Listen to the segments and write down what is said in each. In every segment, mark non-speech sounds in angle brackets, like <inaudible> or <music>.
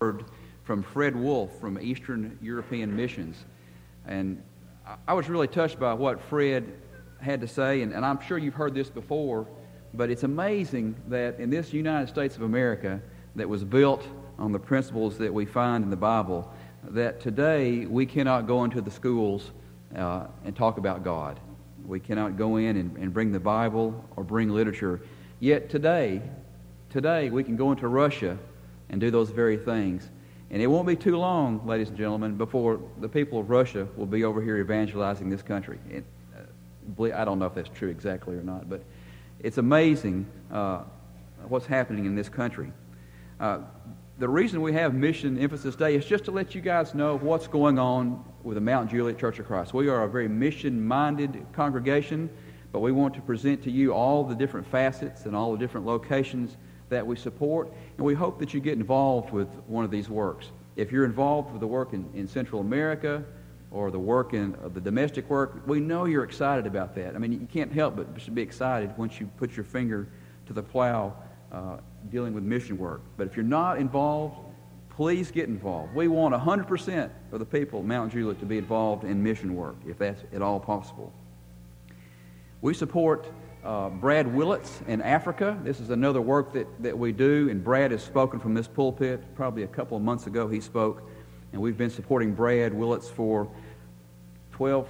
heard from Fred Wolf from Eastern European Missions. And I was really touched by what Fred had to say, and, and I'm sure you've heard this before, but it's amazing that in this United States of America that was built on the principles that we find in the Bible, that today we cannot go into the schools uh, and talk about God. We cannot go in and, and bring the Bible or bring literature. Yet today, today we can go into Russia and do those very things. And it won't be too long, ladies and gentlemen, before the people of Russia will be over here evangelizing this country. Uh, I don't know if that's true exactly or not, but it's amazing uh, what's happening in this country. Uh, the reason we have Mission Emphasis Day is just to let you guys know what's going on with the Mount Juliet Church of Christ. We are a very mission minded congregation, but we want to present to you all the different facets and all the different locations that we support, and we hope that you get involved with one of these works. If you're involved with the work in, in Central America or the work in uh, the domestic work, we know you're excited about that. I mean, you can't help but be excited once you put your finger to the plow uh, dealing with mission work. But if you're not involved, please get involved. We want 100% of the people of Mount Juliet to be involved in mission work, if that's at all possible. We support uh, Brad Willits in Africa. This is another work that, that we do, and Brad has spoken from this pulpit. Probably a couple of months ago, he spoke, and we've been supporting Brad Willits for 12,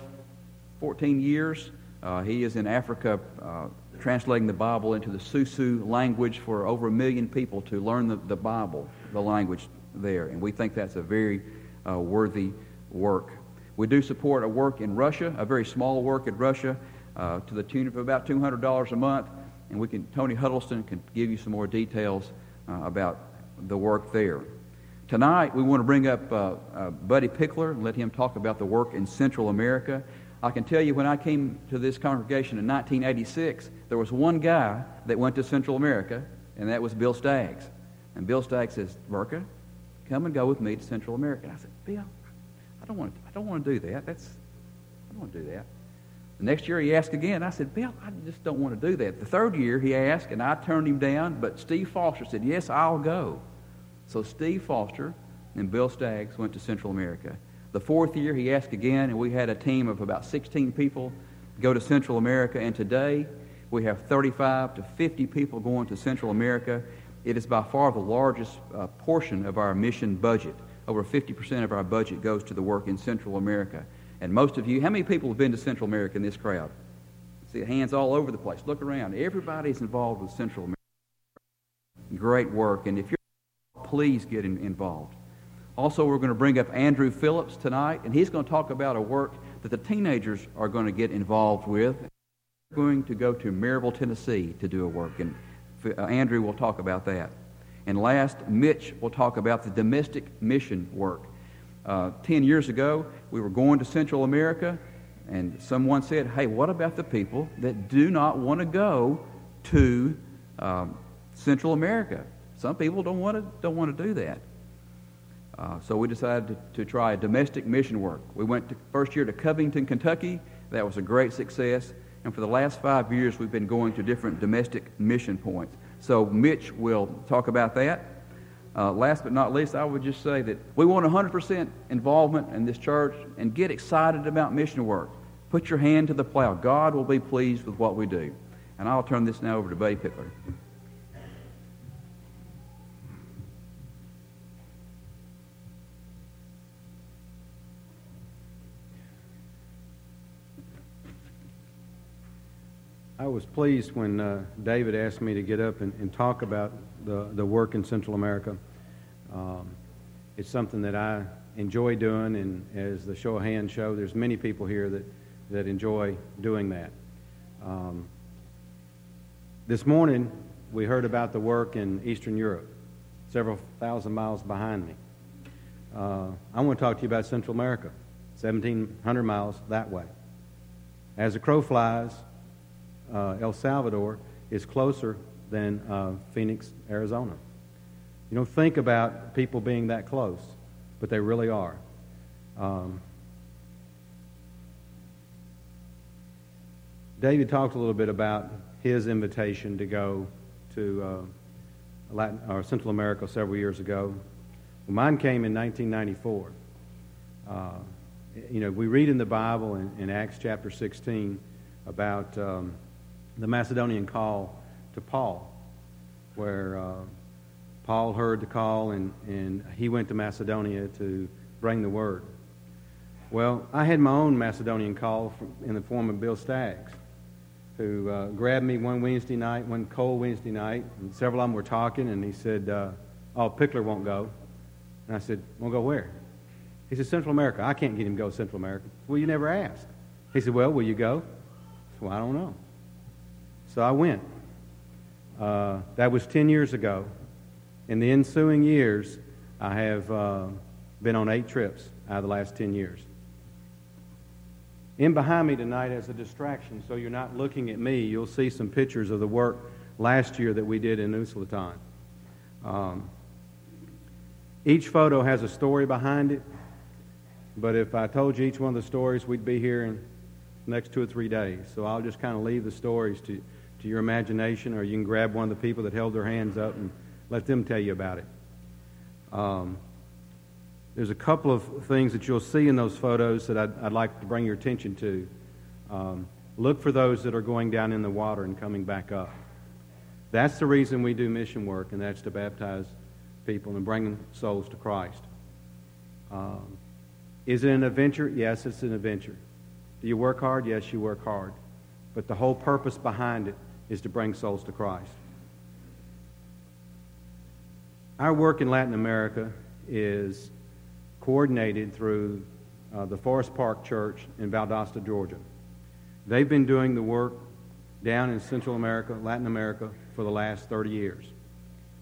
14 years. Uh, he is in Africa uh, translating the Bible into the Susu language for over a million people to learn the, the Bible, the language there. And we think that's a very uh, worthy work. We do support a work in Russia, a very small work in Russia, uh, to the tune of about $200 a month. And we can, Tony Huddleston can give you some more details uh, about the work there. Tonight, we want to bring up uh, uh, Buddy Pickler and let him talk about the work in Central America. I can tell you when I came to this congregation in 1986, there was one guy that went to Central America, and that was Bill Staggs. And Bill Staggs says, Burka, come and go with me to Central America. And I said, Bill, I don't want to, I don't want to do that. That's, I don't want to do that. The next year he asked again. I said, Bill, I just don't want to do that. The third year he asked, and I turned him down, but Steve Foster said, Yes, I'll go. So Steve Foster and Bill Staggs went to Central America. The fourth year, he asked again, and we had a team of about 16 people go to Central America. And today, we have 35 to 50 people going to Central America. It is by far the largest uh, portion of our mission budget. Over 50% of our budget goes to the work in Central America. And most of you, how many people have been to Central America in this crowd? See hands all over the place. Look around. Everybody's involved with Central America. Great work. And if you're please get in, involved. Also, we're going to bring up Andrew Phillips tonight, and he's going to talk about a work that the teenagers are going to get involved with. We're going to go to Maryville, Tennessee to do a work, and uh, Andrew will talk about that. And last, Mitch will talk about the domestic mission work. Uh, ten years ago, we were going to Central America, and someone said, Hey, what about the people that do not want to go to um, Central America? Some people don't want to, don't want to do that. Uh, so we decided to, to, try domestic mission work. We went to, first year to Covington, Kentucky. That was a great success. And for the last five years, we've been going to different domestic mission points. So Mitch will talk about that. Uh, last but not least, I would just say that we want 100% involvement in this church and get excited about mission work. Put your hand to the plow. God will be pleased with what we do. And I'll turn this now over to Bay Pickler. I was pleased when uh, David asked me to get up and, and, talk about the, the work in Central America. Um, it's something that I enjoy doing, and as the show of hands show, there's many people here that, that enjoy doing that. Um, this morning, we heard about the work in Eastern Europe, several thousand miles behind me. Uh, I want to talk to you about Central America, 1,700 miles that way. As the crow flies, uh, El Salvador is closer than uh, Phoenix, Arizona. You don't think about people being that close, but they really are. Um, David talked a little bit about his invitation to go to uh, Latin or Central America several years ago. Well, mine came in 1994. Uh, you know, we read in the Bible in, in Acts chapter 16 about um, the Macedonian call to Paul, where uh, Paul heard the call and, and he went to Macedonia to bring the word. Well, I had my own Macedonian call from, in the form of Bill Staggs, who uh, grabbed me one Wednesday night, one cold Wednesday night, and several of them were talking, and he said, uh, Oh, Pickler won't go. And I said, Won't go where? He said, Central America. I can't get him to go to Central America. Well, you never asked. He said, Well, will you go? I said, Well, I don't know. So I went. Uh, that was 10 years ago. In the ensuing years, I have uh, been on eight trips out of the last 10 years. In behind me tonight as a distraction, so you're not looking at me, you'll see some pictures of the work last year that we did in Usulután. Um, each photo has a story behind it, but if I told you each one of the stories, we'd be here in next two or three days. So I'll just kind of leave the stories to, to your imagination, or you can grab one of the people that held their hands up and let them tell you about it. Um, there's a couple of things that you'll see in those photos that I'd, I'd like to bring your attention to. Um, look for those that are going down in the water and coming back up. That's the reason we do mission work, and that's to baptize people and bring souls to Christ. Um, is it an adventure? Yes, it's an adventure. Do you work hard? Yes, you work hard. But the whole purpose behind it is to bring souls to Christ. Our work in Latin America is coordinated through uh, the Forest Park Church in Valdosta, Georgia. They've been doing the work down in Central America, Latin America, for the last 30 years.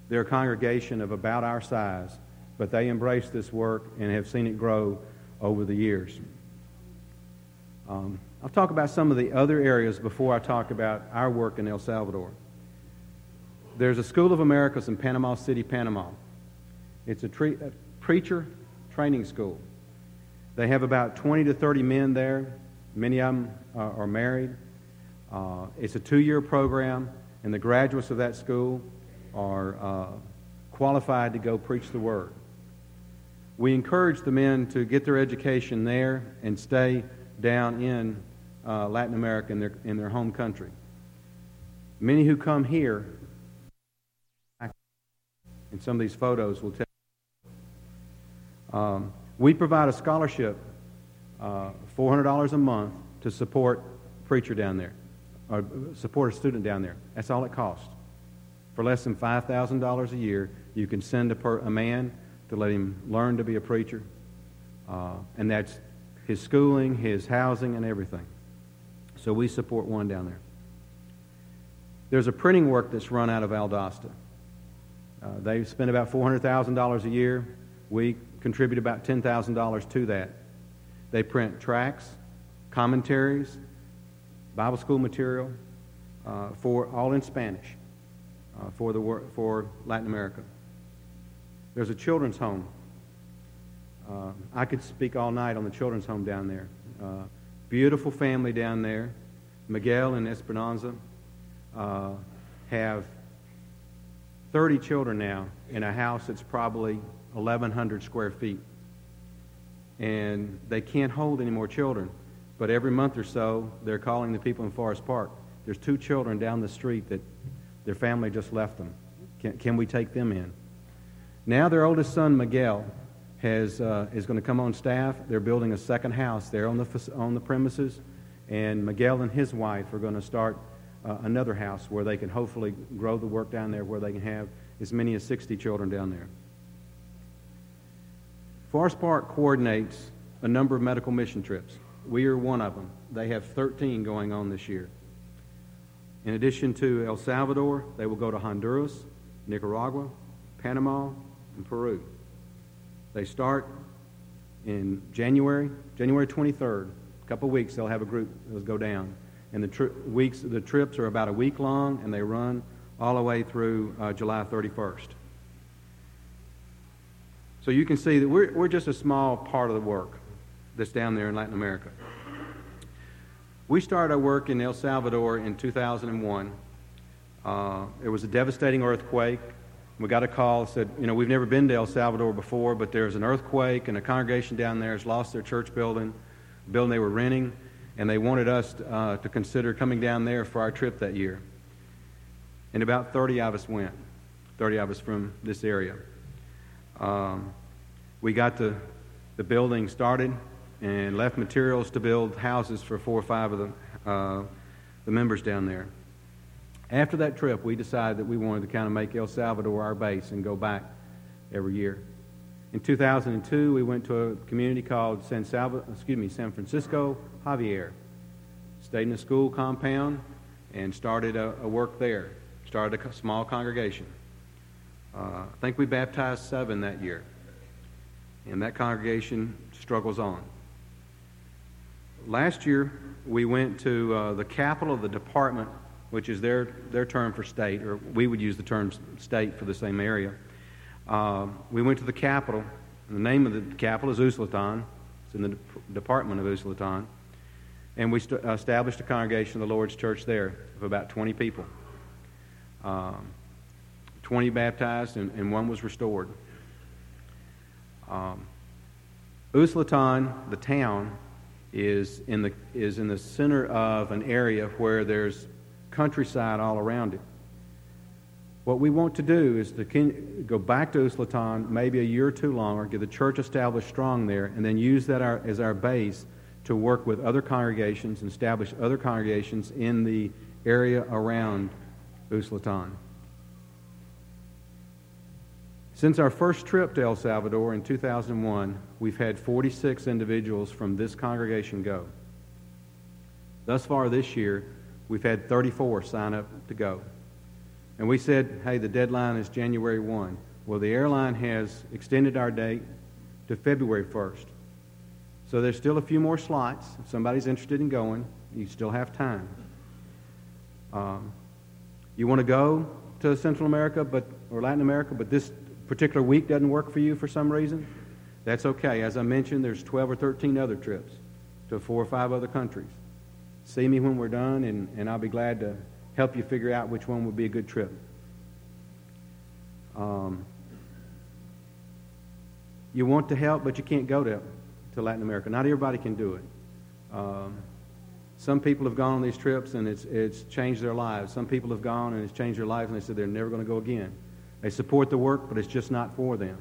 They're a congregation of about our size, but they embrace this work and have seen it grow over the years. Um, I'll talk about some of the other areas before I talk about our work in El Salvador. There's a School of Americas in Panama City, Panama. It's a, tre- a preacher training school. They have about 20 to 30 men there. Many of them uh, are married. Uh, it's a two year program, and the graduates of that school are uh, qualified to go preach the word. We encourage the men to get their education there and stay down in uh, Latin America in their, in their home country. Many who come here, in some of these photos, will tell um, we provide a scholarship, uh, $400 a month, to support a preacher down there, or support a student down there. That's all it costs. For less than $5,000 a year, you can send a, per, a, man to let him learn to be a preacher, uh, and that's his schooling, his housing, and everything. So we support one down there. There's a printing work that's run out of Valdosta. Uh, they spend about $400,000 a year. We contribute about $10,000 to that. They print tracts, commentaries, Bible school material uh, for all in Spanish uh, for, the, for Latin America. There's a children's home. Uh, I could speak all night on the children's home down there. Beautiful family down there. Miguel and Esperanza uh, have 30 children now in a house that's probably 1,100 square feet. And they can't hold any more children. But every month or so, they're calling the people in Forest Park. There's two children down the street that their family just left them. Can, can we take them in? Now, their oldest son, Miguel, has, uh, is going to come on staff. They're building a second house there on the, on the premises. And Miguel and his wife are going to start uh, another house where they can hopefully grow the work down there, where they can have as many as 60 children down there. Forest Park coordinates a number of medical mission trips. We are one of them. They have 13 going on this year. In addition to El Salvador, they will go to Honduras, Nicaragua, Panama, and Peru. They start in January, January 23rd. A couple weeks, they'll have a group that'll go down. And the, tri- weeks, the trips are about a week long, and they run all the way through uh, July 31st. So you can see that we're, we're just a small part of the work that's down there in Latin America. We started our work in El Salvador in 2001. Uh, it was a devastating earthquake. We got a call that said, you know, we've never been to El Salvador before, but there's an earthquake and a congregation down there has lost their church building, the building they were renting, and they wanted us uh, to consider coming down there for our trip that year. And about 30 of us went, 30 of us from this area. Um, we got the, the building started and left materials to build houses for four or five of the, uh, the members down there. After that trip, we decided that we wanted to kind of make El Salvador our base and go back every year. In 2002, we went to a community called San, Salva, excuse me, San Francisco Javier. Stayed in a school compound and started a, a work there. Started a small congregation. Uh, I think we baptized seven that year. And that congregation struggles on. Last year, we went to uh, the capital of the department which is their, their term for state, or we would use the term state for the same area. Uh, we went to the capital. The name of the capital is Usulután. It's in the de- department of Usulután. And we st- established a congregation of the Lord's Church there of about 20 people. Um, 20 baptized, and, and, one was restored. Um, Usulután, the town, is in the, is in the center of an area where there's countryside all around it. What we want to do is to go back to Usulután maybe a year or two longer, get the church established strong there, and then use that as our base to work with other congregations and establish other congregations in the area around Usulután. Since our first trip to El Salvador in 2001, we've had 46 individuals from this congregation go. Thus far this year, We've had 34 sign up to go. And we said, hey, the deadline is January 1. Well, the airline has extended our date to February 1st. So there's still a few more slots. If somebody's interested in going, you still have time. Um, you want to go to Central America but, or Latin America, but this particular week doesn't work for you for some reason? That's okay. As I mentioned, there's 12 or 13 other trips to four or five other countries see me when we're done, and, and I'll be glad to help you figure out which one would be a good trip. Um, you want to help, but you can't go to, to Latin America. Not everybody can do it. Um, some people have gone on these trips and it's, it's changed their lives. Some people have gone and it's changed their lives and they said they're never going to go again. They support the work, but it's just not for them.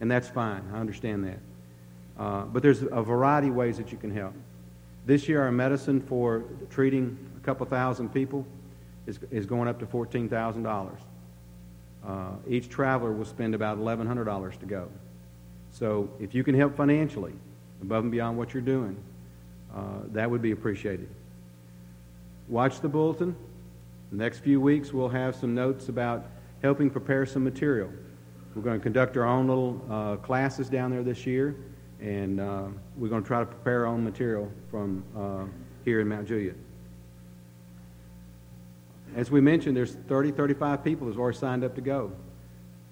And that's fine. I understand that. Uh, but there's a variety of ways that you can help. This year, our medicine for treating a couple thousand people is, is going up to $14,000. Uh, each traveler will spend about $1,100 to go. So if you can help financially, above and beyond what you're doing, uh, that would be appreciated. Watch the bulletin. The next few weeks, we'll have some notes about helping prepare some material. We're going to conduct our own little uh, classes down there this year and uh, we're going to try to prepare our own material from uh, here in Mount Juliet. As we mentioned, there's 30, 35 people who've already signed up to go.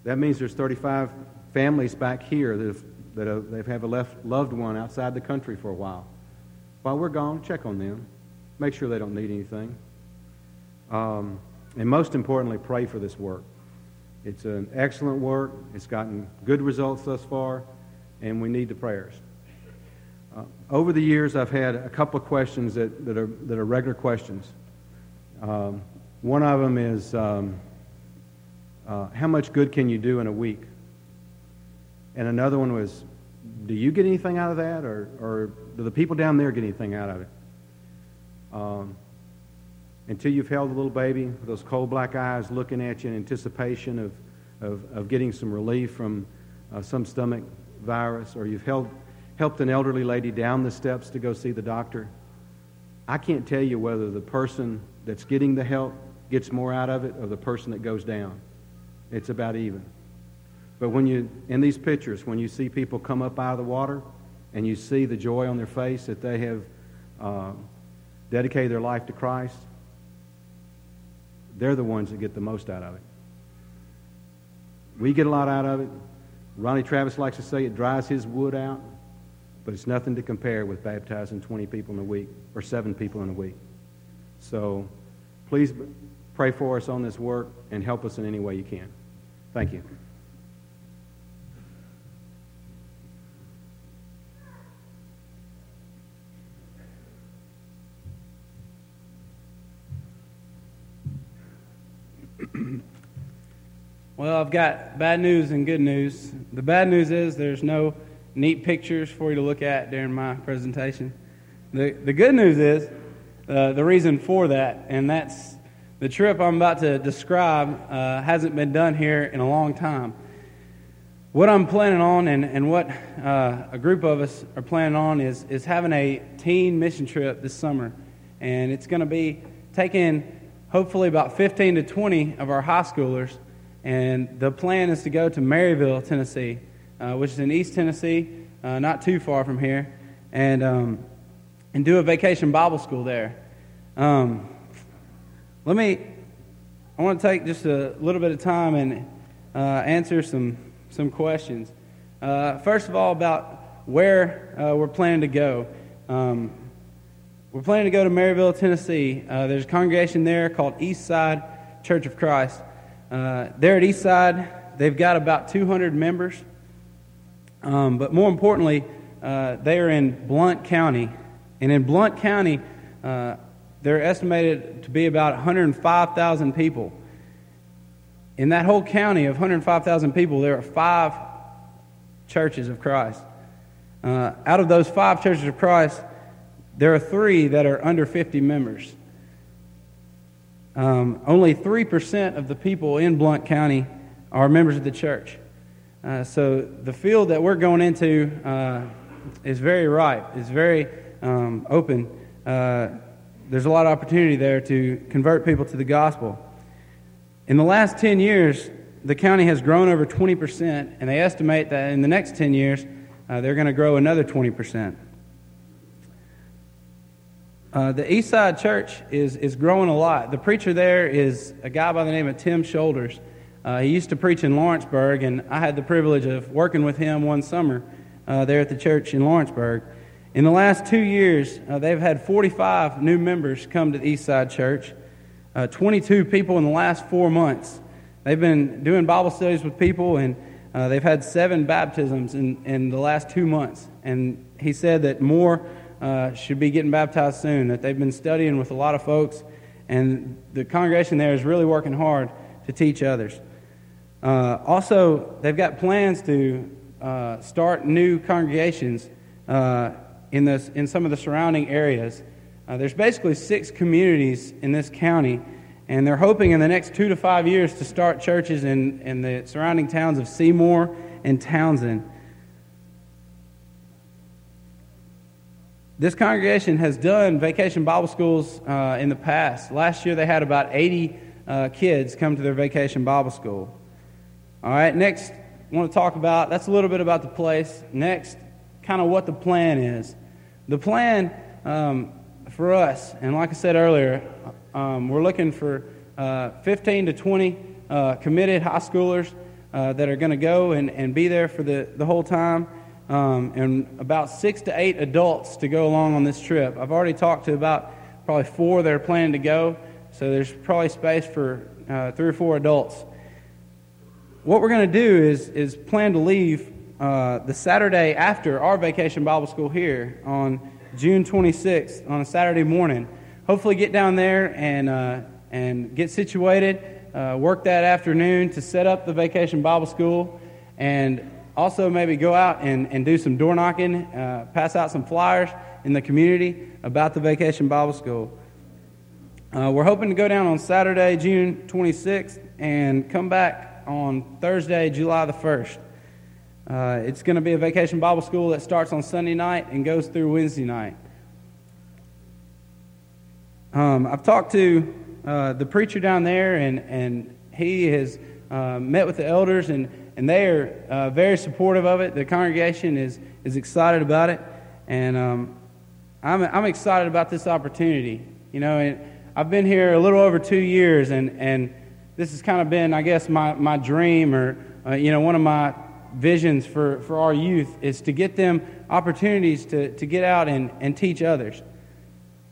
That means there's 35 families back here that have, that have, they have a left, loved one outside the country for a while. While we're gone, check on them. Make sure they don't need anything. Um, and most importantly, pray for this work. It's an excellent work. It's gotten good results thus far and we need the prayers. Uh, over the years, I've had a couple of questions that, that, are, that are regular questions. Um, one of them is um, uh, How much good can you do in a week? And another one was Do you get anything out of that, or, or do the people down there get anything out of it? Um, until you've held a little baby with those cold black eyes looking at you in anticipation of, of, of getting some relief from uh, some stomach virus or you've held, helped an elderly lady down the steps to go see the doctor, I can't tell you whether the person that's getting the help gets more out of it or the person that goes down. It's about even. But when you, in these pictures, when you see people come up out of the water and you see the joy on their face that they have uh, dedicated their life to Christ, they're the ones that get the most out of it. We get a lot out of it. Ronnie Travis likes to say it dries his wood out, but it's nothing to compare with baptizing 20 people in a week or seven people in a week. So please pray for us on this work and help us in any way you can. Thank you. <clears throat> Well, I've got bad news and good news. The bad news is there's no neat pictures for you to look at during my presentation. The, the good news is uh, the reason for that, and that's the trip I'm about to describe uh, hasn't been done here in a long time. What I'm planning on, and, and what uh, a group of us are planning on, is, is having a teen mission trip this summer. And it's going to be taking hopefully about 15 to 20 of our high schoolers and the plan is to go to Maryville, Tennessee, uh, which is in East Tennessee, uh, not too far from here, and, um, and do a vacation Bible school there. Um, let me, I want to take just a little bit of time and uh, answer some, some questions. Uh, first of all, about where uh, we're planning to go. Um, we're planning to go to Maryville, Tennessee. Uh, there's a congregation there called East Side Church of Christ. Uh, there at Eastside, they've got about 200 members. Um, but more importantly, uh, they are in Blount County. And in Blount County, uh, they're estimated to be about 105,000 people. In that whole county of 105,000 people, there are five churches of Christ. Uh, out of those five churches of Christ, there are three that are under 50 members. Um, only 3% of the people in Blount County are members of the church. Uh, so the field that we're going into uh, is very ripe, it's very um, open. Uh, there's a lot of opportunity there to convert people to the gospel. In the last 10 years, the county has grown over 20%, and they estimate that in the next 10 years, uh, they're going to grow another 20%. Uh, the East Side Church is, is growing a lot. The preacher there is a guy by the name of Tim Shoulders. Uh, he used to preach in Lawrenceburg, and I had the privilege of working with him one summer uh, there at the church in Lawrenceburg. In the last two years, uh, they've had 45 new members come to the East Side Church, uh, 22 people in the last four months. They've been doing Bible studies with people, and they've had seven baptisms in, in the last two months. And he said that more uh, should be getting baptized soon, that they've been studying with a lot of folks, and the congregation there is really working hard to teach others. Uh, also, they've got plans to uh, start new congregations uh, in, this, in some of the surrounding areas. Uh, there's basically six communities in this county, and they're hoping in the next two to five years to start churches in, in the surrounding towns of Seymour and Townsend. This congregation has done vacation Bible schools uh, in the past. Last year they had about 80 uh, kids come to their vacation Bible school. All right, next, I want to talk about that's a little bit about the place. Next, kind of what the plan is. The plan um, for us, and like I said earlier, um, we're looking for uh, 15 to 20 uh, committed high schoolers uh, that are going to go and, and be there for the, the whole time um, and about six to eight adults to go along on this trip. I've already talked to about probably four that are planning to go, so there's probably space for uh, three or four adults. What we're going to do is, is plan to leave uh, the Saturday after our vacation Bible school here on June 26th on a Saturday morning. Hopefully, get down there and, uh, and get situated, uh, work that afternoon to set up the vacation Bible school, and also, maybe go out and, and do some door knocking, uh, pass out some flyers in the community about the Vacation Bible School. Uh, we're hoping to go down on Saturday, June 26th, and come back on Thursday, July the 1st. Uh, it's going to be a vacation Bible school that starts on Sunday night and goes through Wednesday night. Um, I've talked to uh, the preacher down there, and, and he has uh, met with the elders, and and they are uh, very supportive of it. The congregation is, is excited about it, and um, I'm, I'm excited about this opportunity. You know, and I've been here a little over two years, and, and this has kind of been, I guess, my, my dream or, uh, you know, one of my visions for, for our youth is to get them opportunities to, to get out and, and teach others.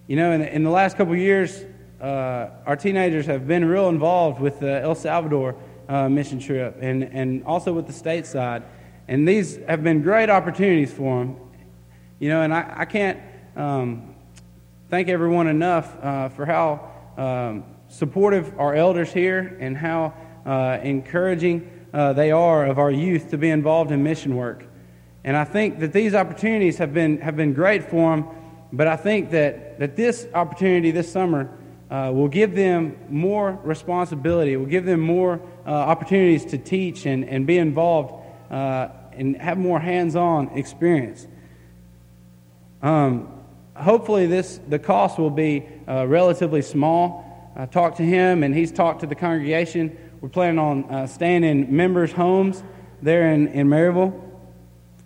You know, in the, in the last couple years, uh, our teenagers have been real involved with uh, El Salvador uh, mission trip and, and also with the state side. And these have been great opportunities for them. You know, and I, I can't um, thank everyone enough uh, for how um, supportive our elders here and how uh, encouraging uh, they are of our youth to be involved in mission work. And I think that these opportunities have been, have been great for them, but I think that, that this opportunity this summer uh, will give them more responsibility, will give them more uh, opportunities to teach and, and be involved uh, and have more hands on experience. Um, hopefully, this, the cost will be uh, relatively small. I talked to him, and he's talked to the congregation. We're planning on uh, staying in members' homes there in, in Maryville.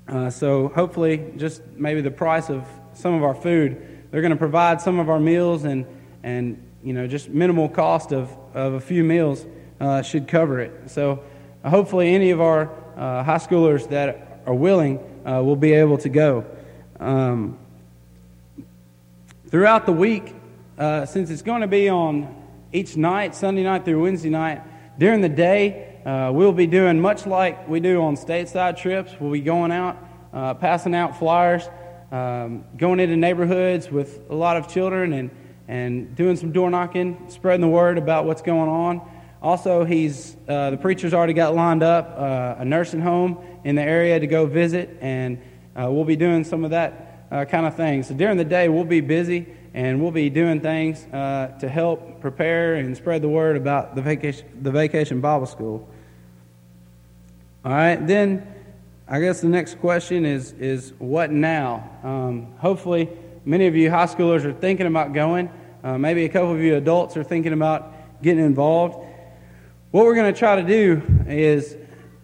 Uh, so hopefully, just maybe the price of some of our food, they're going to provide some of our meals and, and you know, just minimal cost of, of a few meals uh, should cover it. So uh, hopefully, any of our uh, high schoolers that are willing uh, will be able to go. Um, throughout the week, since it's going to be on each night, Sunday night through Wednesday night, during the day, we'll be doing much like we do on stateside trips. We'll be going out, passing out flyers, um, going into neighborhoods with a lot of children and and doing some door knocking, spreading the word about what's going on. Also, he's uh, the preacher's already got lined up uh, a nursing home in the area to go visit, and uh, we'll be doing some of that uh, kind of thing. So during the day, we'll be busy and we'll be doing things uh, to help prepare and spread the word about the vacation, the vacation Bible school. All right, then I guess the next question is is what now? Um, hopefully Many of you high schoolers are thinking about going. Uh, maybe a couple of you adults are thinking about getting involved. What we're going to try to do is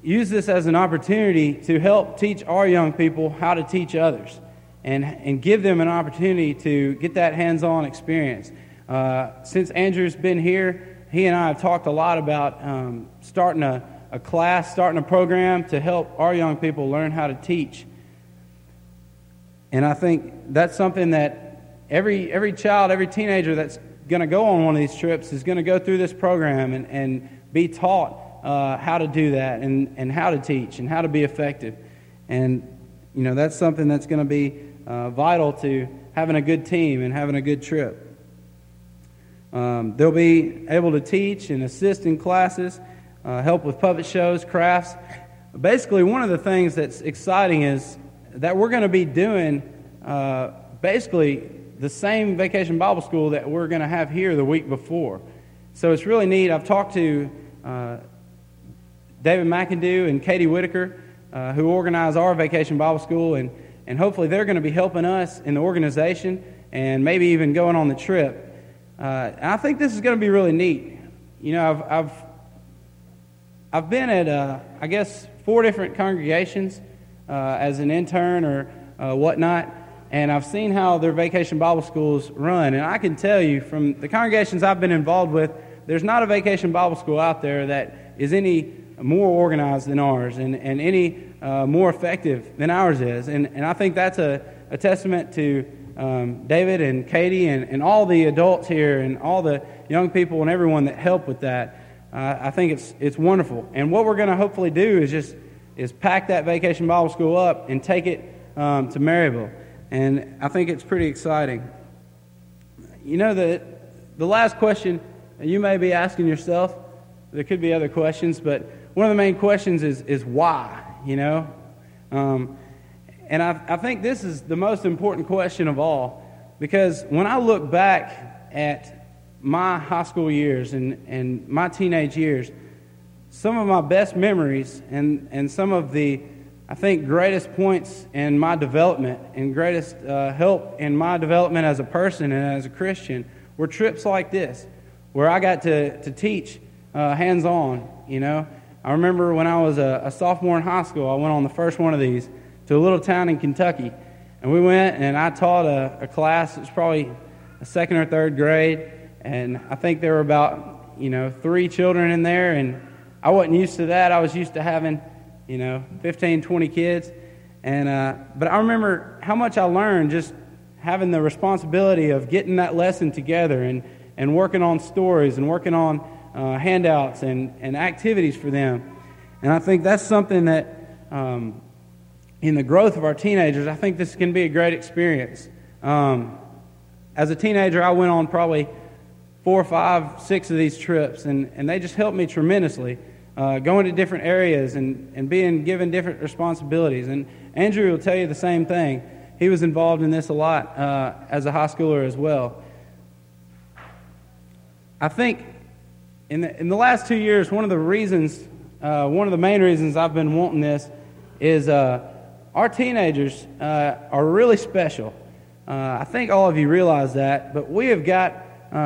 use this as an opportunity to help teach our young people how to teach others and, and give them an opportunity to get that hands on experience. Uh, since Andrew's been here, he and I have talked a lot about um, starting a, a class, starting a program to help our young people learn how to teach. And I think that's something that every, every child, every teenager that's going to go on one of these trips is going to go through this program and, and be taught uh, how to do that and, and how to teach and how to be effective. And, you know, that's something that's going to be uh, vital to having a good team and having a good trip. Um, they'll be able to teach and assist in classes, uh, help with puppet shows, crafts. Basically, one of the things that's exciting is that we're going to be doing uh, basically the same vacation Bible school that we're going to have here the week before. So it's really neat. I've talked to uh, David McIndoe and Katie Whitaker, uh, who organize our vacation Bible school, and, and hopefully they're going to be helping us in the organization and maybe even going on the trip. Uh, I think this is going to be really neat. You know, I've, I've, I've been at, uh, I guess, four different congregations uh, as an intern or uh, whatnot, and I've seen how their vacation Bible schools run. And I can tell you from the congregations I've been involved with, there's not a vacation Bible school out there that is any more organized than ours and, and any uh, more effective than ours is. And, and I think that's a, a testament to um, David and Katie and, and all the adults here and all the young people and everyone that help with that. Uh, I think it's, it's wonderful. And what we're going to hopefully do is just is pack that vacation Bible school up and take it um, to Maryville. And I think it's pretty exciting. You know, the, the last question you may be asking yourself, there could be other questions, but one of the main questions is, is why, you know? Um, and I, I think this is the most important question of all because when I look back at my high school years and, and my teenage years, some of my best memories and, and some of the, I think, greatest points in my development and greatest uh, help in my development as a person and as a Christian were trips like this, where I got to, to teach uh, hands on. You know, I remember when I was a, a sophomore in high school, I went on the first one of these to a little town in Kentucky. And we went and I taught a, a class, it was probably a second or third grade. And I think there were about, you know, three children in there. And I wasn't used to that. I was used to having, you know, 15, 20 kids. And, uh, but I remember how much I learned just having the responsibility of getting that lesson together and, and working on stories and working on uh, handouts and, and activities for them. And I think that's something that, um, in the growth of our teenagers, I think this can be a great experience. Um, as a teenager, I went on probably four, five, six of these trips, and, and they just helped me tremendously. Uh, going to different areas and, and being given different responsibilities. And Andrew will tell you the same thing. He was involved in this a lot uh, as a high schooler as well. I think in the, in the last two years, one of the reasons, uh, one of the main reasons I've been wanting this is uh, our teenagers uh, are really special. Uh, I think all of you realize that, but we have got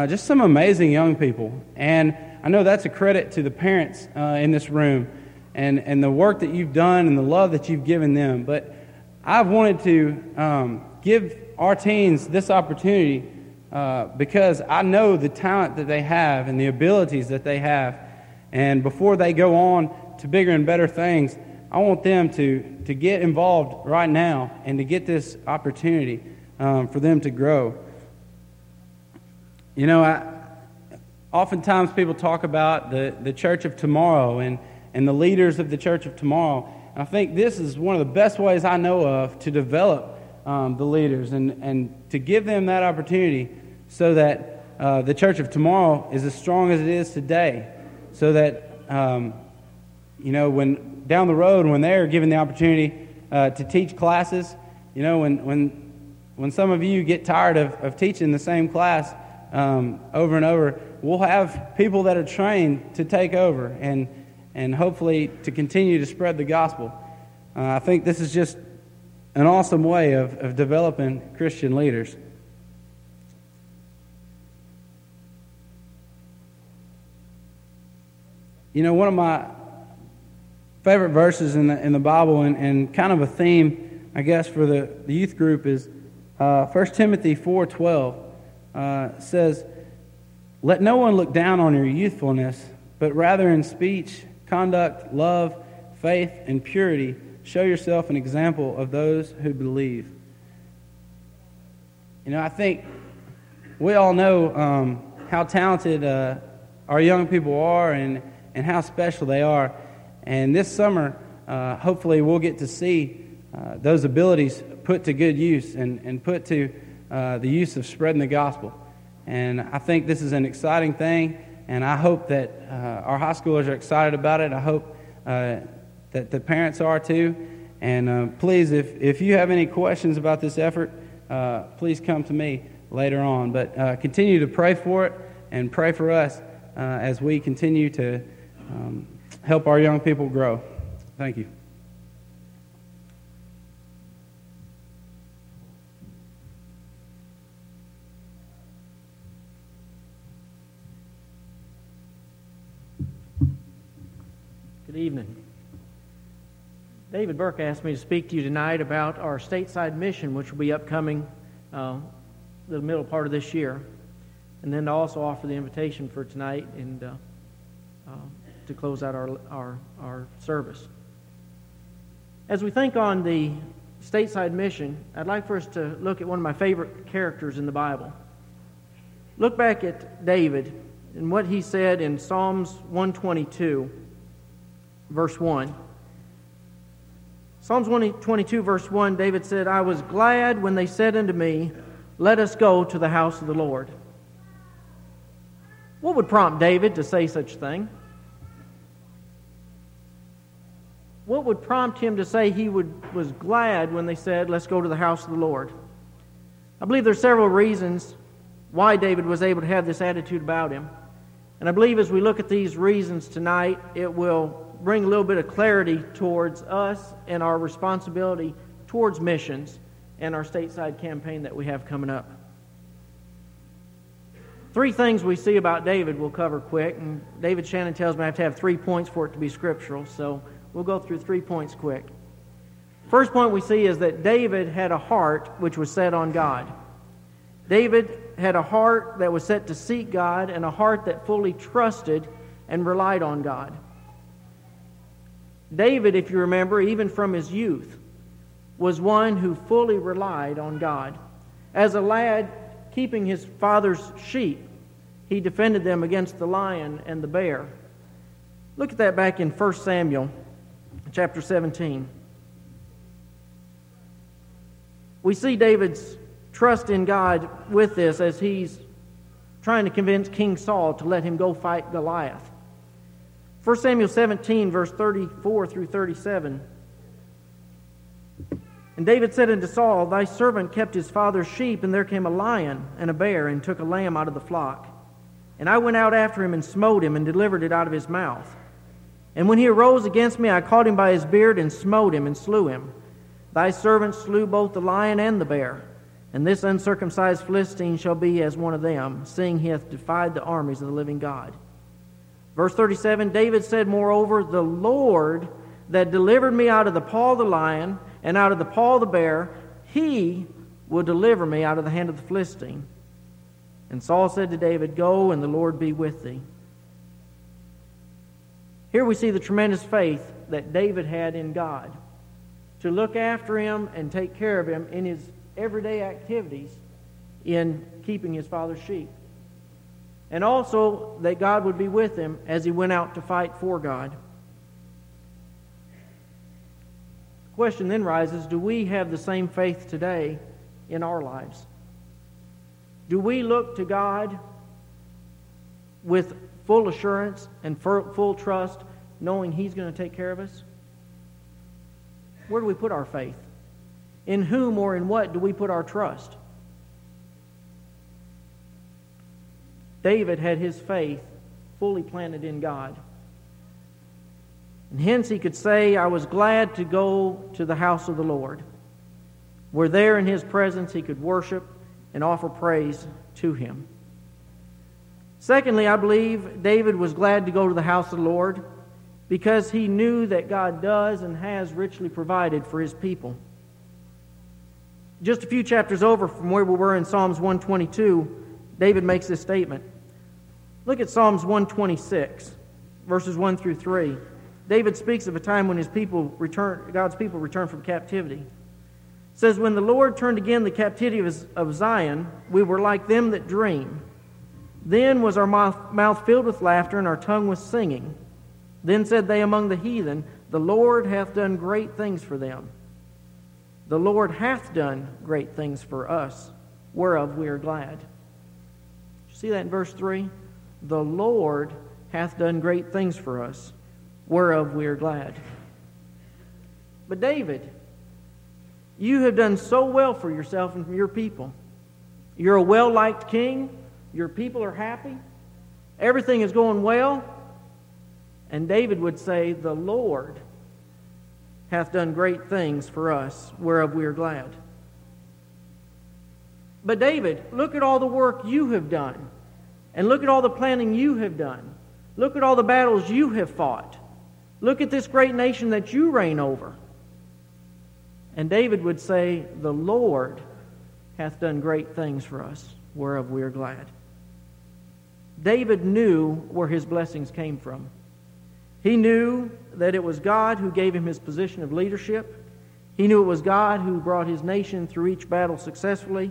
just some amazing young people. And I know that's a credit to the parents uh, in this room and, and the work that you've done and the love that you've given them. But I've wanted to um, give our teens this opportunity uh, because I know the talent that they have and the abilities that they have. And before they go on to bigger and better things, I want them to, to get involved right now and to get this opportunity um, for them to grow. You know, I, oftentimes people talk about the, the church of tomorrow and, and the leaders of the church of tomorrow. And I think this is one of the best ways I know of to develop um, the leaders and, and to give them that opportunity so that uh, the church of tomorrow is as strong as it is today. So that, um, you know, when down the road, when they're given the opportunity uh, to teach classes, you know, when, when, when some of you get tired of, of teaching the same class, um, over and over, we'll have people that are trained to take over and, and hopefully to continue to spread the gospel. Uh, I think this is just an awesome way of, of developing Christian leaders. You know, one of my favorite verses in the, in the Bible and, and kind of a theme, I guess, for the, the youth group is uh, 1 Timothy 4.12 uh, says, Let no one look down on your youthfulness, but rather in speech, conduct, love, faith, and purity, show yourself an example of those who believe. You know, I think we all know um, how talented uh, our young people are and, and how special they are. And this summer, uh, hopefully, we'll get to see uh, those abilities put to good use and, and put to uh, the use of spreading the gospel. And I think this is an exciting thing, and I hope that uh, our high schoolers are excited about it. I hope uh, that the parents are too. And uh, please, if, if you have any questions about this effort, uh, please come to me later on. But uh, continue to pray for it and pray for us as we continue to um, help our young people grow. Thank you. Good evening. David Burke asked me to speak to you tonight about our stateside mission, which will be upcoming uh, the middle part of this year, and then to also offer the invitation for tonight and uh, uh, to close out our, our, our service. As we think on the stateside mission, I'd like for us to look at one of my favorite characters in the Bible. Look back at David and what he said in Psalms 122 verse 1. Psalms 22, verse 1, David said, I was glad when they said unto me, Let us go to the house of the Lord. What would prompt David to say such a thing? What would prompt him to say he would, was glad when they said, Let's go to the house of the Lord? I believe there's several reasons why David was able to have this attitude about him. And I believe as we look at these reasons tonight, it will bring a little bit of clarity towards us and our responsibility towards missions and our stateside campaign that we have coming up. Three things we see about David we'll cover quick. And David Shannon tells me I have to have three points for it to be scriptural, so we'll go through three points quick. First point we see is that David had a heart which was set on God. David had a heart that was set to seek God and a heart that fully trusted and relied on God. David, if you remember, even from his youth, was one who fully relied on God. As a lad, keeping his father's sheep, he defended them against the lion and the bear. Look at that back in 1 Samuel chapter 17. We see David's trust in God with this as he's trying to convince King Saul to let him go fight Goliath. 1 Samuel 17, verse 34 through 37. And David said unto Saul, Thy servant kept his father's sheep, and there came a lion and a bear, and took a lamb out of the flock. And I went out after him, and smote him, and delivered it out of his mouth. And when he arose against me, I caught him by his beard, and smote him, and slew him. Thy servant slew both the lion and the bear. And this uncircumcised Philistine shall be as one of them, seeing he hath defied the armies of the living God. Verse 37 David said, Moreover, the Lord that delivered me out of the paw of the lion and out of the paw of the bear, he will deliver me out of the hand of the Philistine. And Saul said to David, Go, and the Lord be with thee. Here we see the tremendous faith that David had in God to look after him and take care of him in his everyday activities in keeping his father's sheep and also that God would be with him as he went out to fight for God. The question then rises do we have the same faith today in our lives? Do we look to God with full assurance and full trust, knowing He's going to take care of us? Where do we put our faith? In whom or in what do we put our trust? David had his faith fully planted in God. And hence he could say, I was glad to go to the house of the Lord, where there in his presence he could worship and offer praise to him. Secondly, I believe David was glad to go to the house of the Lord because he knew that God does and has richly provided for his people. Just a few chapters over from where we were in Psalms 122, David makes this statement Look at Psalms 126, verses 1 through 3. David speaks of a time when his people return, God's people returned from captivity. It says, When the Lord turned again the captivity of, Zion, we were like them that dream. Then was our mouth, filled with laughter, and our tongue was singing. Then said they among the heathen, The Lord hath done great things for them. The Lord hath done great things for us, whereof we are glad. See that in verse 3? The Lord hath done great things for us, whereof we are glad. But David, you have done so well for yourself and your people. You're a well liked king. Your people are happy. Everything is going well. And David would say, The Lord hath done great things for us, whereof we are glad. But David, look at all the work you have done. And look at all the planning you have done. Look at all the battles you have fought. Look at this great nation that you reign over. And David would say, The Lord hath done great things for us, whereof we are glad. David knew where his blessings came from. He knew that it was God who gave him his position of leadership. He knew it was God who brought his nation through each battle successfully.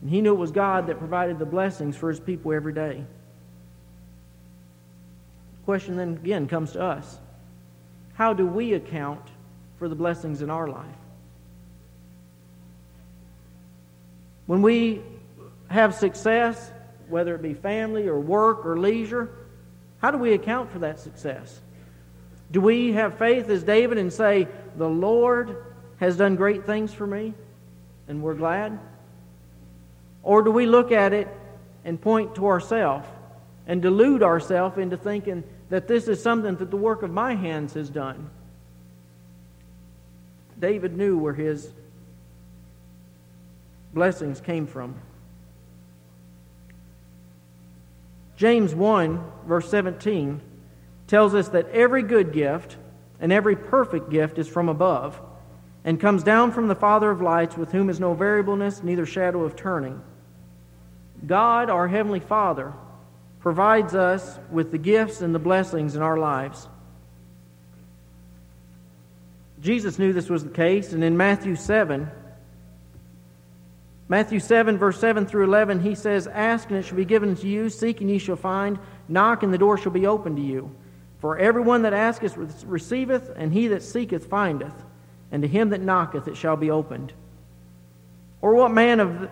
And he knew it was God that provided the blessings for his people every day. The question then again comes to us How do we account for the blessings in our life? When we have success, whether it be family or work or leisure, how do we account for that success? Do we have faith as David and say, The Lord has done great things for me, and we're glad? Or do we look at it and point to ourselves and delude ourselves into thinking that this is something that the work of my hands has done? David knew where his blessings came from. James 1, verse 17, tells us that every good gift and every perfect gift is from above and comes down from the Father of lights, with whom is no variableness, neither shadow of turning. God, our Heavenly Father, provides us with the gifts and the blessings in our lives. Jesus knew this was the case, and in Matthew 7, Matthew 7, verse 7 through 11, he says, Ask and it shall be given to you, seek and ye shall find, knock and the door shall be opened to you. For everyone that asketh receiveth, and he that seeketh findeth, and to him that knocketh it shall be opened. Or what man of,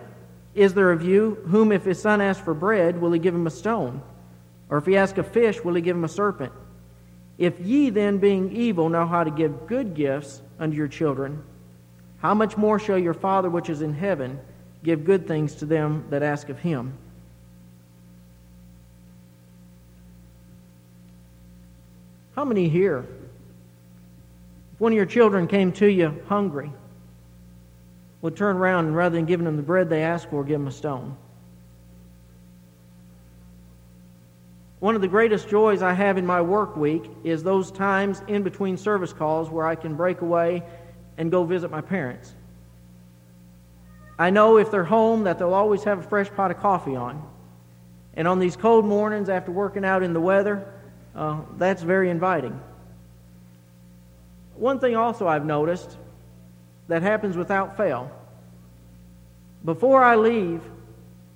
is there of you, whom if his son asks for bread, will he give him a stone? Or if he ask a fish, will he give him a serpent? If ye then, being evil, know how to give good gifts unto your children, how much more shall your Father which is in heaven give good things to them that ask of him? How many here, if one of your children came to you hungry, would turn around and rather than giving them the bread they asked for, give them a stone? One of the greatest joys I have in my work week is those times in between service calls where I can break away and go visit my parents. I know if they're home that they'll always have a fresh pot of coffee on. And on these cold mornings after working out in the weather, uh, that's very inviting. One thing also I've noticed that happens without fail. Before I leave,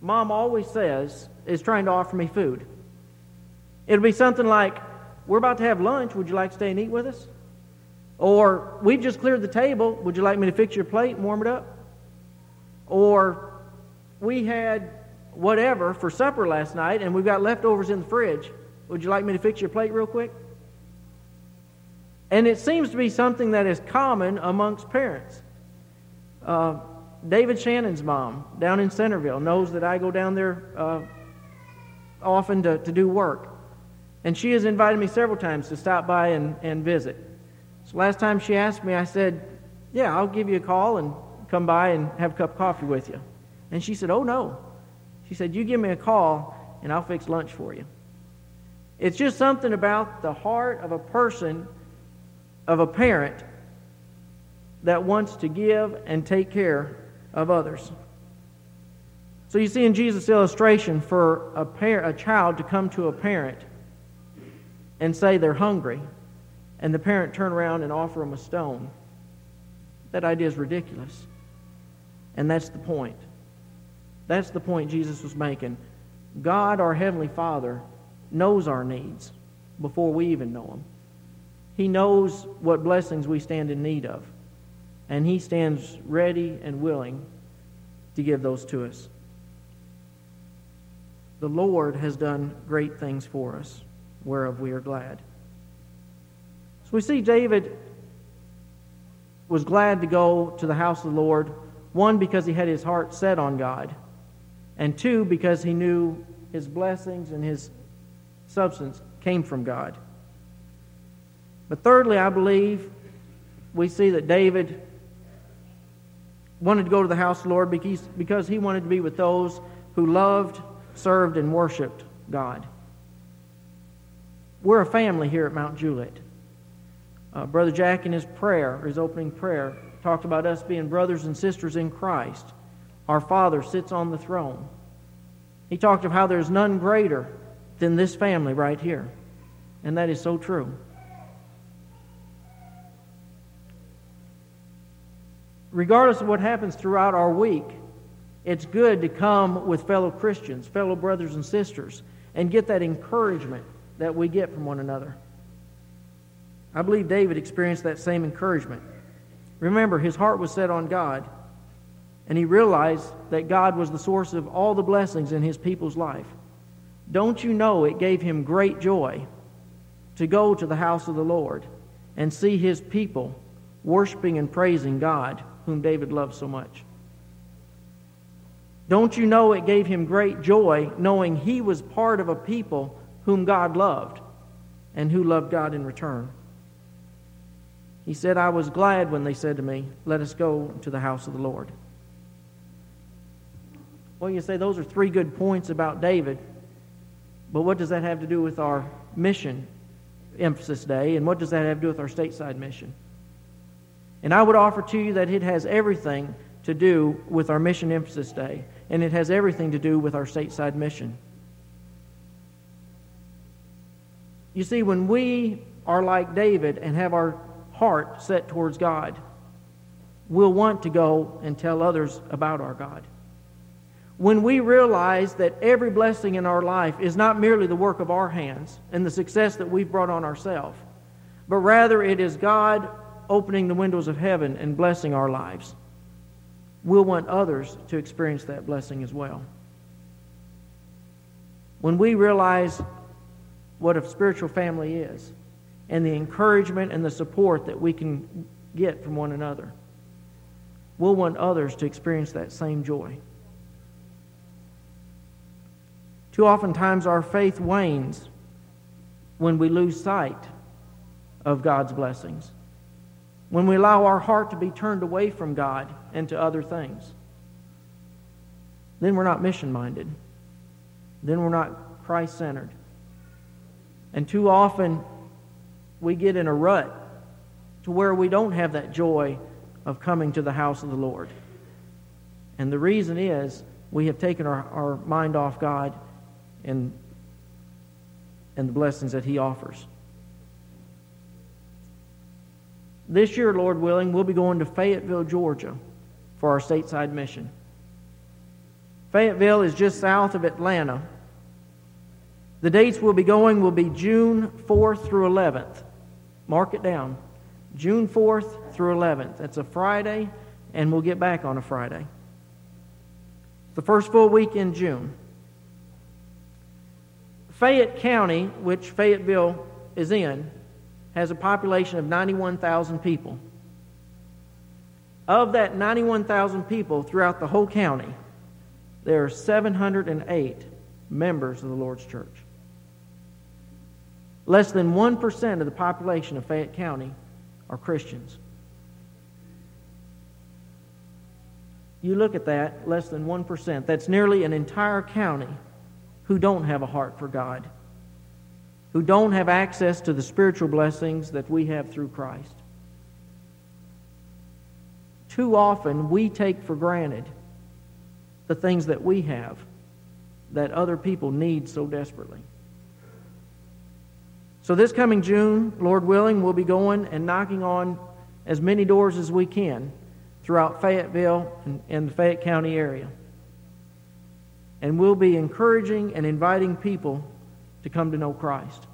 mom always says, is trying to offer me food. It'll be something like, We're about to have lunch. Would you like to stay and eat with us? Or, We've just cleared the table. Would you like me to fix your plate and warm it up? Or, We had whatever for supper last night and we've got leftovers in the fridge. Would you like me to fix your plate real quick? And it seems to be something that is common amongst parents. Uh, David Shannon's mom down in Centerville knows that I go down there uh, often to, to do work. And she has invited me several times to stop by and, and visit. So last time she asked me, I said, Yeah, I'll give you a call and come by and have a cup of coffee with you. And she said, Oh, no. She said, You give me a call and I'll fix lunch for you. It's just something about the heart of a person, of a parent, that wants to give and take care of others. So you see in Jesus' illustration, for a, a child to come to a parent and say they're hungry, and the parent turn around and offer them a stone. That idea is ridiculous. And that's the point. That's the point Jesus was making. God, our Heavenly Father, knows our needs before we even know them. He knows what blessings we stand in need of. And He stands ready and willing to give those to us. The Lord has done great things for us whereof we are glad. So we see David was glad to go to the house of the Lord, one, because he had his heart set on God, and two, because he knew his blessings and his substance came from God. But thirdly, I believe we see that David wanted to go to the house of the Lord because, he wanted to be with those who loved, served, and worshiped God. We're a family here at Mount Juliet. Uh, Brother Jack, in his prayer, his opening prayer, talked about us being brothers and sisters in Christ. Our Father sits on the throne. He talked of how there's none greater than this family right here. And that is so true. Regardless of what happens throughout our week, it's good to come with fellow Christians, fellow brothers and sisters, and get that encouragement that we get from one another. I believe David experienced that same encouragement. Remember, his heart was set on God, and he realized that God was the source of all the blessings in his people's life. Don't you know it gave him great joy to go to the house of the Lord and see his people worshiping and praising God, whom David loved so much? Don't you know it gave him great joy knowing he was part of a people whom God loved and who loved God in return. He said, I was glad when they said to me, Let us go to the house of the Lord. Well, you say those are three good points about David, but what does that have to do with our mission emphasis day, and what does that have to do with our stateside mission? And I would offer to you that it has everything to do with our mission emphasis day, and it has everything to do with our stateside mission. You see, when we are like David and have our heart set towards God, we'll want to go and tell others about our God. when we realize that every blessing in our life is not merely the work of our hands and the success that we've brought on ourselves, but rather it is God opening the windows of heaven and blessing our lives, we'll want others to experience that blessing as well. When we realize what a spiritual family is and the encouragement and the support that we can get from one another, we'll want others to experience that same joy. Too often times our faith wanes when we lose sight of God's blessings, when we allow our heart to be turned away from God and to other things. Then we're not mission minded. Then we're not Christ centered. And too often we get in a rut to where we don't have that joy of coming to the house of the Lord. And the reason is we have taken our, our mind off God and, and the blessings that He offers. This year, Lord willing, we'll be going to Fayetteville, Georgia for our stateside mission. Fayetteville is just south of Atlanta. The dates we'll be going will be June 4th through 11th. Mark it down. June 4th through 11th. That's a Friday, and we'll get back on a Friday. The first full week in June. Fayette County, which Fayetteville is in, has a population of 91,000 people. Of that 91,000 people throughout the whole county, there are 708 members of the Lord's church. Less than 1% of the population of Fayette County are Christians. You look at that, less than 1%. That's nearly an entire county who don't have a heart for God, who don't have access to the spiritual blessings that we have through Christ. Too often we take for granted the things that we have that other people need so desperately. So, this coming June, Lord willing, we'll be going and knocking on as many doors as we can throughout Fayetteville and, and the Fayette County area and we'll be encouraging and inviting people to come to know Christ.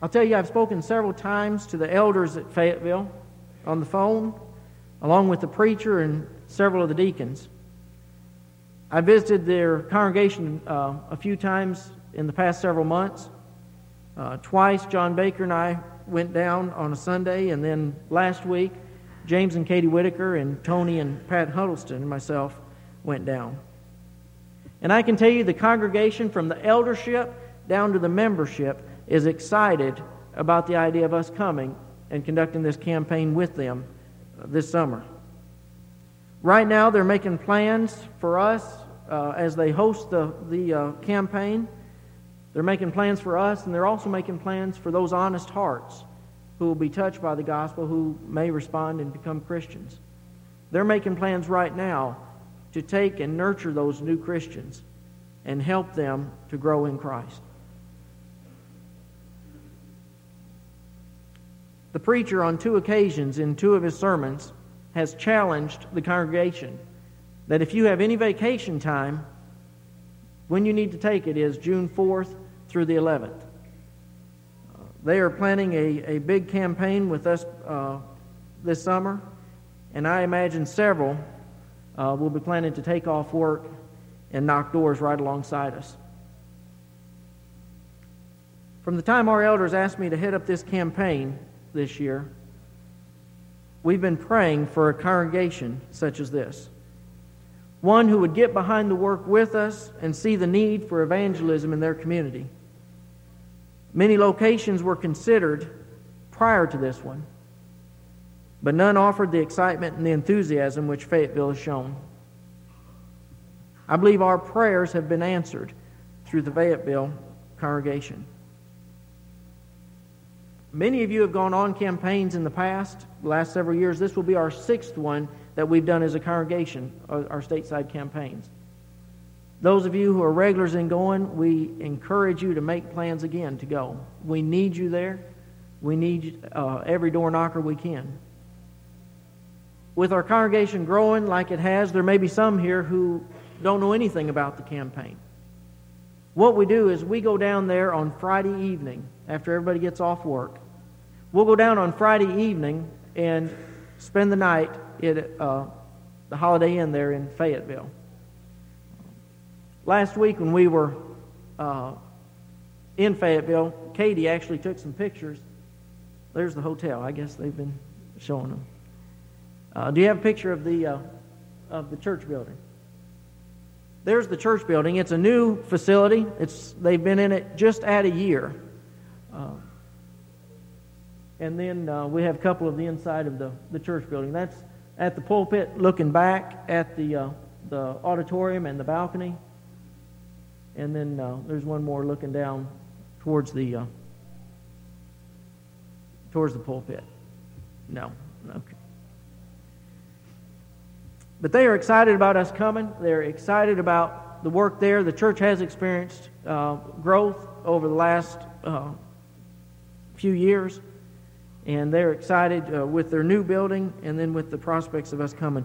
I'll tell you, I've spoken several times to the elders at Fayetteville on the phone, along with the preacher and several of the deacons. I visited their congregation uh, a few times in the past several months. Uh, twice, John Baker and I went down on a Sunday, and then last week, James and Katie Whitaker and Tony and Pat Huddleston and myself went down. And I can tell you the congregation from the eldership down to the membership is excited about the idea of us coming and conducting this campaign with them this summer. Right now, they're making plans for us uh, as they host the, the uh, campaign. They're making plans for us, and they're also making plans for those honest hearts who will be touched by the gospel, who may respond and become Christians. They're making plans right now to take and nurture those new Christians and help them to grow in Christ. The preacher, on two occasions in two of his sermons, has challenged the congregation that if you have any vacation time, when you need to take it is June 4th through the 11th. they are planning a, a big campaign with us uh, this summer, and I imagine several uh, we'll be planning to take off work and knock doors right alongside us. From the time our elders asked me to head up this campaign this year, we've been praying for a congregation such as this. One who would get behind the work with us and see the need for evangelism in their community. Many locations were considered prior to this one but none offered the excitement and the enthusiasm which Fayetteville has shown. I believe our prayers have been answered through the Fayetteville congregation. Many of you have gone on campaigns in the past, the last several years. This will be our sixth one that we've done as a congregation, our stateside campaigns. Those of you who are regulars in going, we encourage you to make plans again to go. We need you there. We need uh, every door knocker we can. With our congregation growing like it has, there may be some here who don't know anything about the campaign. What we do is we go down there on Friday evening after everybody gets off work. We'll go down on Friday evening and spend the night at uh, the Holiday Inn there in Fayetteville. Last week when we were uh, in Fayetteville, Katie actually took some pictures. There's the hotel. I guess they've been showing them. Uh, do you have a picture of the uh, of the church building? There's the church building. It's a new facility. It's they've been in it just at a year. Uh, and then uh, we have a couple of the inside of the, the church building. That's at the pulpit, looking back at the uh, the auditorium and the balcony. And then uh, there's one more looking down towards the towards the pulpit. No, okay. But they are excited about us coming. They're excited about the work there. The church has experienced uh, growth over the last uh, few years, and they're excited uh, with their new building and then with the prospects of us coming.